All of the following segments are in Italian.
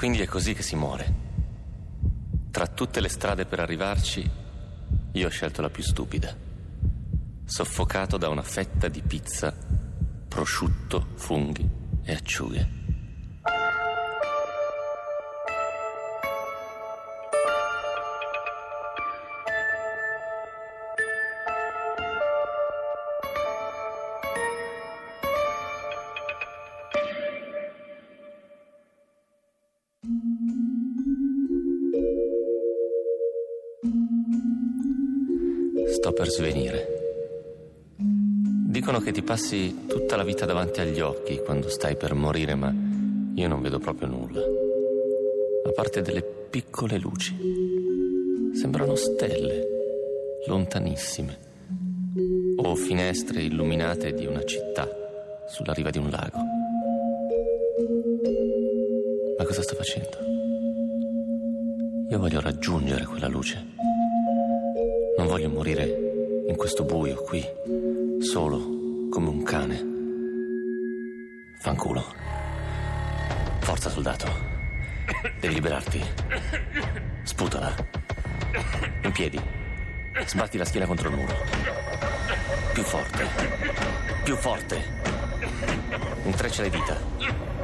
Quindi è così che si muore. Tra tutte le strade per arrivarci, io ho scelto la più stupida. Soffocato da una fetta di pizza, prosciutto, funghi e acciughe. Sto per svenire. Dicono che ti passi tutta la vita davanti agli occhi quando stai per morire, ma io non vedo proprio nulla. A parte delle piccole luci. Sembrano stelle, lontanissime. O finestre illuminate di una città sulla riva di un lago. Ma cosa sto facendo? Io voglio raggiungere quella luce. Non voglio morire in questo buio qui, solo come un cane. Fanculo. Forza, soldato. Devi liberarti. Sputala. In piedi. Sbatti la schiena contro il muro. Più forte. Più forte. Intreccia le dita.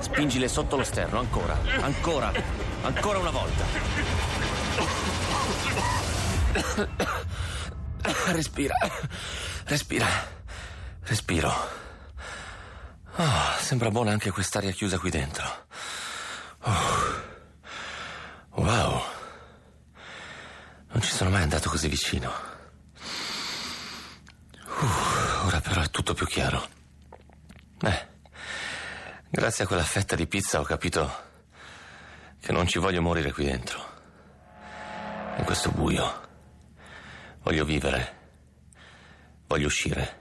Spingile sotto lo sterno, ancora. Ancora. Ancora una volta. Respira. Respira. Respiro. Oh, sembra buona anche quest'aria chiusa qui dentro. Oh. Wow. Non ci sono mai andato così vicino. Uh, ora però è tutto più chiaro. Beh, grazie a quella fetta di pizza ho capito che non ci voglio morire qui dentro. In questo buio. Voglio vivere. Voglio uscire.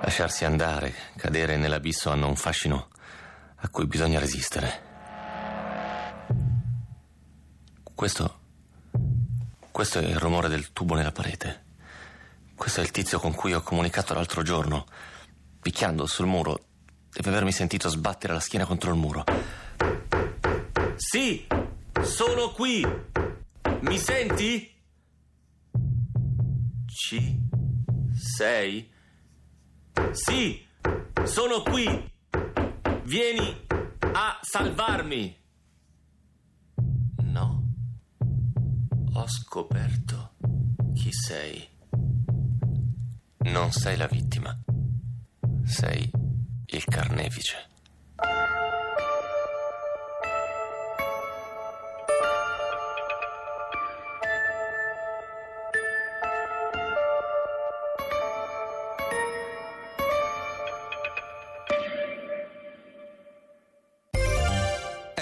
Lasciarsi andare, cadere nell'abisso hanno un fascino a cui bisogna resistere. Questo. Questo è il rumore del tubo nella parete. Questo è il tizio con cui ho comunicato l'altro giorno. Picchiando sul muro. Deve avermi sentito sbattere la schiena contro il muro. Sì! Sono qui! Mi senti? Ci sei? Sì, sono qui. Vieni a salvarmi. No, ho scoperto chi sei. Non sei la vittima, sei il carnefice.